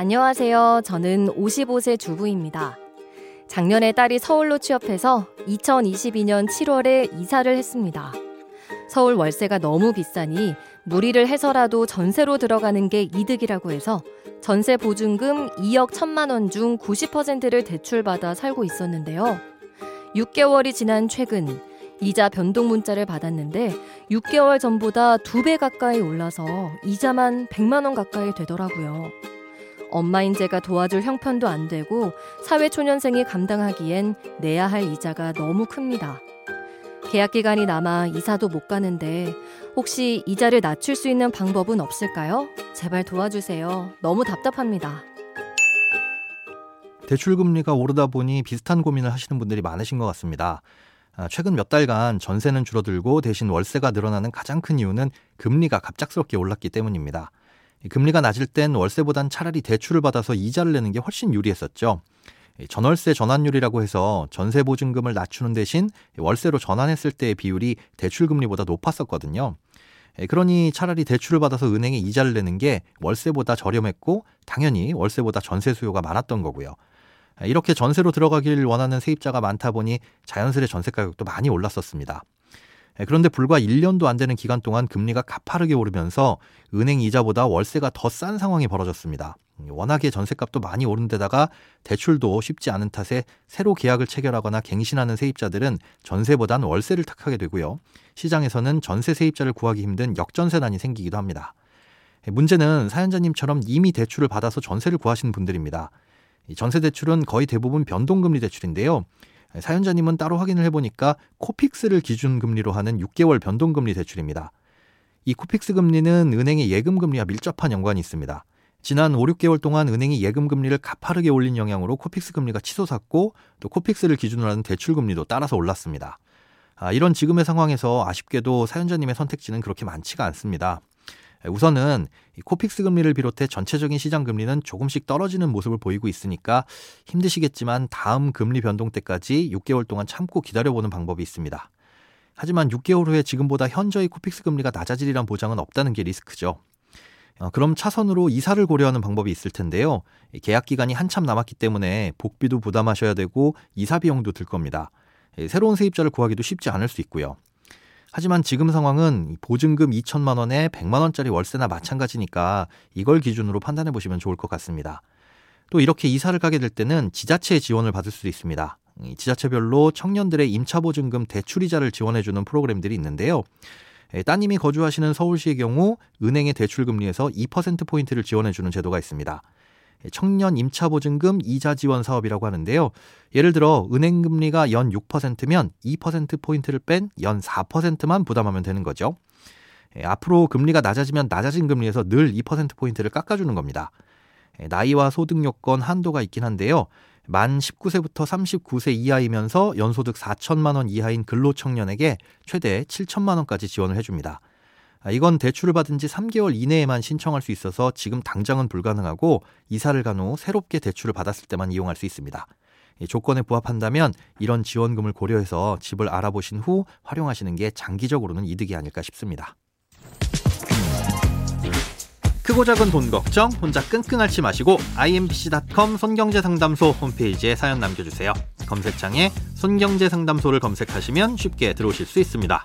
안녕하세요. 저는 55세 주부입니다. 작년에 딸이 서울로 취업해서 2022년 7월에 이사를 했습니다. 서울 월세가 너무 비싸니 무리를 해서라도 전세로 들어가는 게 이득이라고 해서 전세 보증금 2억 1천만 원 중 90%를 대출받아 살고 있었는데요. 6개월이 지난 최근 이자 변동 문자를 받았는데 6개월 전보다 2배 가까이 올라서 이자만 100만 원 가까이 되더라고요. 엄마인 제가 도와줄 형편도 안 되고 사회초년생이 감당하기엔 내야 할 이자가 너무 큽니다. 계약 기간이 남아 이사도 못 가는데 혹시 이자를 낮출 수 있는 방법은 없을까요? 제발 도와주세요. 너무 답답합니다. 대출 금리가 오르다 보니 비슷한 고민을 하시는 분들이 많으신 것 같습니다. 아, 최근 몇 달간 전세는 줄어들고 대신 월세가 늘어나는 가장 큰 이유는 금리가 갑작스럽게 올랐기 때문입니다. 금리가 낮을 땐 월세보단 차라리 대출을 받아서 이자를 내는 게 훨씬 유리했었죠. 전월세 전환율이라고 해서 전세 보증금을 낮추는 대신 월세로 전환했을 때의 비율이 대출 금리보다 높았었거든요. 그러니 차라리 대출을 받아서 은행에 이자를 내는 게 월세보다 저렴했고 당연히 월세보다 전세 수요가 많았던 거고요. 이렇게 전세로 들어가길 원하는 세입자가 많다 보니 자연스레 전세 가격도 많이 올랐었습니다. 예, 그런데 불과 1년도 안 되는 기간 동안 금리가 가파르게 오르면서 은행 이자보다 월세가 더 싼 상황이 벌어졌습니다. 워낙에 전세값도 많이 오른 데다가 대출도 쉽지 않은 탓에 새로 계약을 체결하거나 갱신하는 세입자들은 전세보단 월세를 택하게 되고요. 시장에서는 전세 세입자를 구하기 힘든 역전세난이 생기기도 합니다. 예, 문제는 사연자님처럼 이미 대출을 받아서 전세를 구하시는 분들입니다. 전세 대출은 거의 대부분 변동금리 대출인데요. 사연자님은 따로 확인을 해보니까 코픽스를 기준 금리로 하는 6개월 변동금리 대출입니다. 이 코픽스 금리는 은행의 예금 금리와 밀접한 연관이 있습니다. 지난 5, 6개월 동안 은행이 예금 금리를 가파르게 올린 영향으로 코픽스 금리가 치솟았고 또 코픽스를 기준으로 하는 대출 금리도 따라서 올랐습니다. 아, 이런 지금의 상황에서 아쉽게도 사연자님의 선택지는 그렇게 많지가 않습니다. 우선은 코픽스 금리를 비롯해 전체적인 시장 금리는 조금씩 떨어지는 모습을 보이고 있으니까 힘드시겠지만 다음 금리 변동 때까지 6개월 동안 참고 기다려보는 방법이 있습니다. 하지만 6개월 후에 지금보다 현저히 코픽스 금리가 낮아지리란 보장은 없다는 게 리스크죠. 어, 그럼 차선으로 이사를 고려하는 방법이 있을 텐데요. 계약 기간이 한참 남았기 때문에 복비도 부담하셔야 되고 이사 비용도 들 겁니다. 새로운 세입자를 구하기도 쉽지 않을 수 있고요. 하지만 지금 상황은 보증금 2천만 원에 100만 원짜리 월세나 마찬가지니까 이걸 기준으로 판단해 보시면 좋을 것 같습니다. 또 이렇게 이사를 가게 될 때는 지자체 지원을 받을 수도 있습니다. 지자체별로 청년들의 임차보증금 대출이자를 지원해주는 프로그램들이 있는데요. 따님이 거주하시는 서울시의 경우 은행의 대출금리에서 2%포인트를 지원해주는 제도가 있습니다. 청년 임차보증금 이자 지원 사업이라고 하는데요. 예를 들어 은행 금리가 연 6%면 2% 포인트를 뺀 연 4%만 부담하면 되는 거죠. 예, 앞으로 금리가 낮아지면 낮아진 금리에서 늘 2% 포인트를 깎아주는 겁니다. 예, 나이와 소득 요건 한도가 있긴 한데요. 만 19세부터 39세 이하이면서 연소득 4천만 원 이하인 근로청년에게 최대 7천만 원까지 지원을 해줍니다. 아, 이건 대출을 받은 지 3개월 이내에만 신청할 수 있어서 지금 당장은 불가능하고 이사를 간 후 새롭게 대출을 받았을 때만 이용할 수 있습니다. 조건에 부합한다면 이런 지원금을 고려해서 집을 알아보신 후 활용하시는 게 장기적으로는 이득이 아닐까 싶습니다. 크고 작은 돈 걱정 혼자 끙끙 앓지 마시고 imbc.com 손경제상담소 홈페이지에 사연 남겨주세요. 검색창에 손경제상담소를 검색하시면 쉽게 들어오실 수 있습니다.